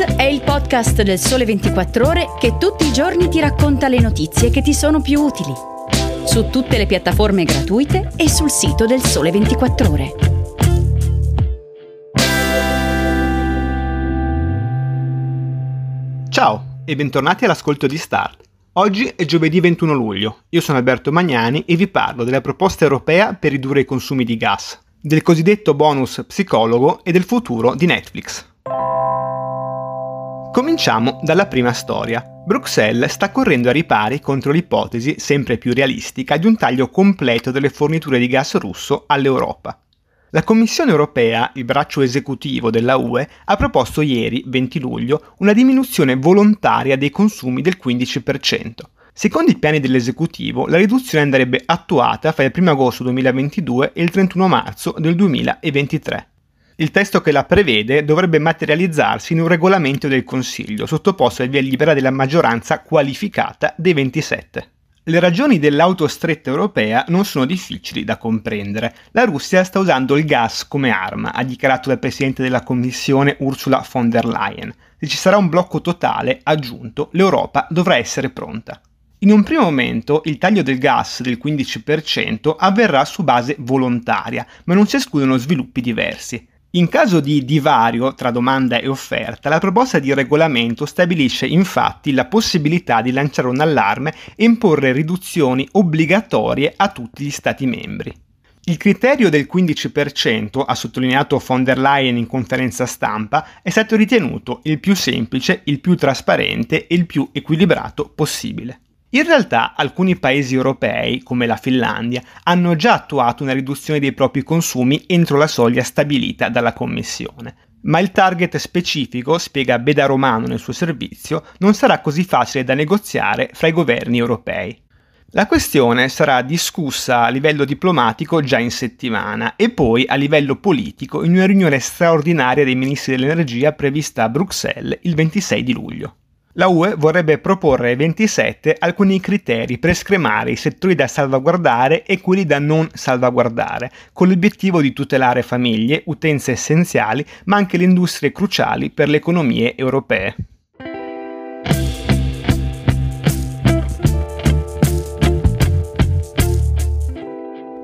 È il podcast del Sole 24 Ore che tutti i giorni ti racconta le notizie che ti sono più utili. Su tutte le piattaforme gratuite e sul sito del Sole 24 Ore. Ciao e bentornati all'ascolto di Start. Oggi è giovedì 21 luglio. Io sono Alberto Magnani e vi parlo della proposta europea per ridurre i consumi di gas, del cosiddetto bonus psicologo e del futuro di Netflix. Cominciamo dalla prima storia. Bruxelles sta correndo a ripari contro l'ipotesi, sempre più realistica, di un taglio completo delle forniture di gas russo all'Europa. La Commissione europea, il braccio esecutivo della UE, ha proposto ieri, 20 luglio, una diminuzione volontaria dei consumi del 15%. Secondo i piani dell'esecutivo, la riduzione andrebbe attuata fra il 1 agosto 2022 e il 31 marzo del 2023. Il testo che la prevede dovrebbe materializzarsi in un regolamento del Consiglio, sottoposto al via libera della maggioranza qualificata dei 27. Le ragioni dell'autostretta europea non sono difficili da comprendere. La Russia sta usando il gas come arma, ha dichiarato il Presidente della Commissione Ursula von der Leyen. Se ci sarà un blocco totale, aggiunto, l'Europa dovrà essere pronta. In un primo momento il taglio del gas del 15% avverrà su base volontaria, ma non si escludono sviluppi diversi. In caso di divario tra domanda e offerta, la proposta di regolamento stabilisce infatti la possibilità di lanciare un allarme e imporre riduzioni obbligatorie a tutti gli Stati membri. Il criterio del 15%, ha sottolineato von der Leyen in conferenza stampa, è stato ritenuto il più semplice, il più trasparente e il più equilibrato possibile. In realtà alcuni paesi europei, come la Finlandia, hanno già attuato una riduzione dei propri consumi entro la soglia stabilita dalla Commissione. Ma il target specifico, spiega Beda Romano nel suo servizio, non sarà così facile da negoziare fra i governi europei. La questione sarà discussa a livello diplomatico già in settimana e poi a livello politico in una riunione straordinaria dei ministri dell'energia prevista a Bruxelles il 26 di luglio. La UE vorrebbe proporre ai 27 alcuni criteri per scremare i settori da salvaguardare e quelli da non salvaguardare, con l'obiettivo di tutelare famiglie, utenze essenziali, ma anche le industrie cruciali per le economie europee.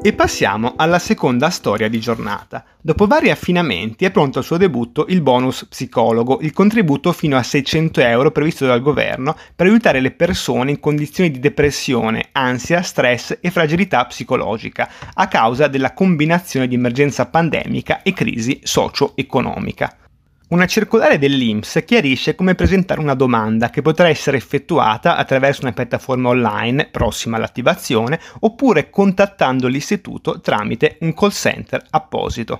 E passiamo alla seconda storia di giornata. Dopo vari affinamenti è pronto al suo debutto il bonus psicologo, il contributo fino a 600 euro previsto dal governo per aiutare le persone in condizioni di depressione, ansia, stress e fragilità psicologica a causa della combinazione di emergenza pandemica e crisi socio-economica. Una circolare dell'INPS chiarisce come presentare una domanda che potrà essere effettuata attraverso una piattaforma online prossima all'attivazione oppure contattando l'istituto tramite un call center apposito.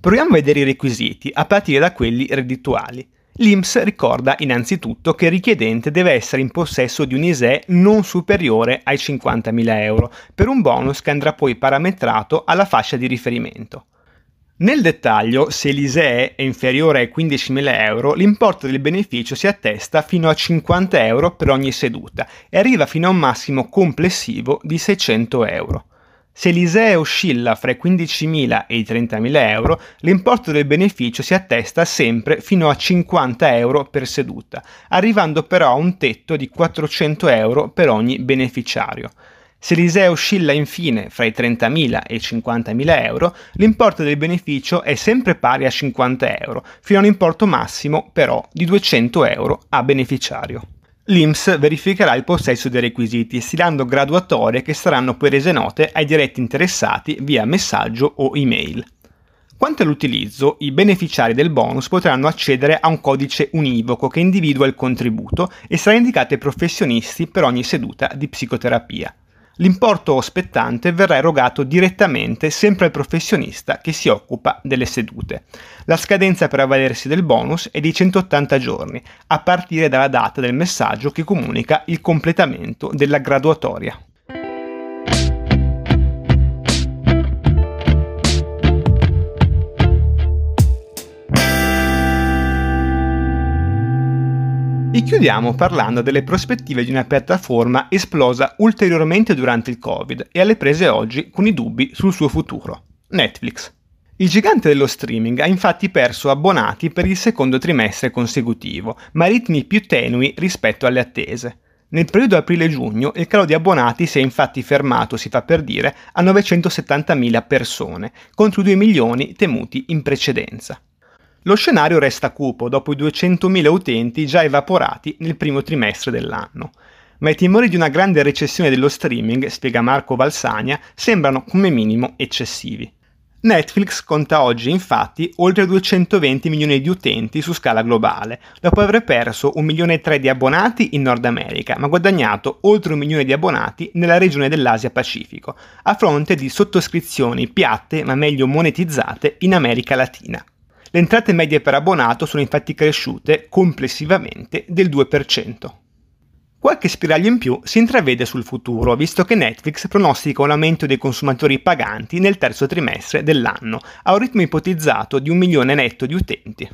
Proviamo a vedere i requisiti a partire da quelli reddituali. L'INPS ricorda innanzitutto che il richiedente deve essere in possesso di un ISEE non superiore ai 50.000 euro, per un bonus che andrà poi parametrato alla fascia di riferimento. Nel dettaglio, se l'ISEE è inferiore ai 15.000 euro, l'importo del beneficio si attesta fino a 50 euro per ogni seduta e arriva fino a un massimo complessivo di 600 euro. Se l'ISEE oscilla fra i 15.000 e i 30.000 euro, l'importo del beneficio si attesta sempre fino a 50 euro per seduta, arrivando però a un tetto di 400 euro per ogni beneficiario. Se l'ISEE oscilla infine fra i 30.000 e i 50.000 euro, l'importo del beneficio è sempre pari a 50 euro, fino a un importo massimo però di 200 euro a beneficiario. L'IMS verificherà il possesso dei requisiti, stilando graduatorie che saranno poi rese note ai diretti interessati via messaggio o email. Quanto all'utilizzo, i beneficiari del bonus potranno accedere a un codice univoco che individua il contributo e sarà indicato ai professionisti per ogni seduta di psicoterapia. L'importo spettante verrà erogato direttamente sempre al professionista che si occupa delle sedute. La scadenza per avvalersi del bonus è di 180 giorni, a partire dalla data del messaggio che comunica il completamento della graduatoria. E chiudiamo parlando delle prospettive di una piattaforma esplosa ulteriormente durante il Covid e alle prese oggi con i dubbi sul suo futuro, Netflix. Il gigante dello streaming ha infatti perso abbonati per il secondo trimestre consecutivo, ma a ritmi più tenui rispetto alle attese. Nel periodo aprile-giugno il calo di abbonati si è infatti fermato, si fa per dire, a 970.000 persone, contro i 2 milioni temuti in precedenza. Lo scenario resta cupo dopo i 200.000 utenti già evaporati nel primo trimestre dell'anno. Ma i timori di una grande recessione dello streaming, spiega Marco Valsania, sembrano come minimo eccessivi. Netflix conta oggi infatti oltre 220 milioni di utenti su scala globale, dopo aver perso 1 milione e 3 di abbonati in Nord America, ma guadagnato oltre un milione di abbonati nella regione dell'Asia Pacifico, a fronte di sottoscrizioni piatte ma meglio monetizzate in America Latina. Le entrate medie per abbonato sono infatti cresciute complessivamente del 2%. Qualche spiraglio in più si intravede sul futuro, visto che Netflix pronostica un aumento dei consumatori paganti nel terzo trimestre dell'anno, a un ritmo ipotizzato di un milione netto di utenti.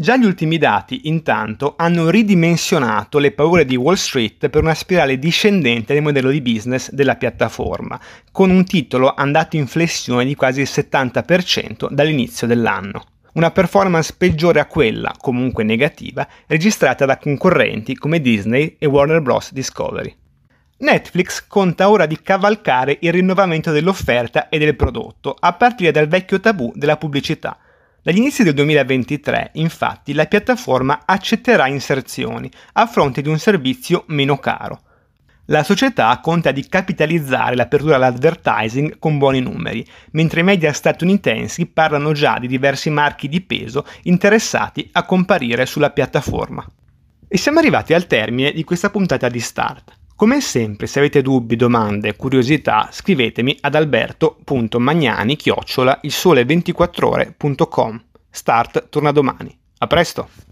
Già gli ultimi dati, intanto, hanno ridimensionato le paure di Wall Street per una spirale discendente del modello di business della piattaforma, con un titolo andato in flessione di quasi il 70% dall'inizio dell'anno una performance peggiore a quella, comunque negativa, registrata da concorrenti come Disney e Warner Bros. Discovery. Netflix conta ora di cavalcare il rinnovamento dell'offerta e del prodotto, a partire dal vecchio tabù della pubblicità. Dagli inizi del 2023, infatti, la piattaforma accetterà inserzioni a fronte di un servizio meno caro. La società conta di capitalizzare l'apertura all'advertising con buoni numeri, mentre i media statunitensi parlano già di diversi marchi di peso interessati a comparire sulla piattaforma. E siamo arrivati al termine di questa puntata di Start. Come sempre, se avete dubbi, domande, curiosità, scrivetemi ad alberto.magnani chiocciola il sole 24ore.com. Start torna domani. A presto!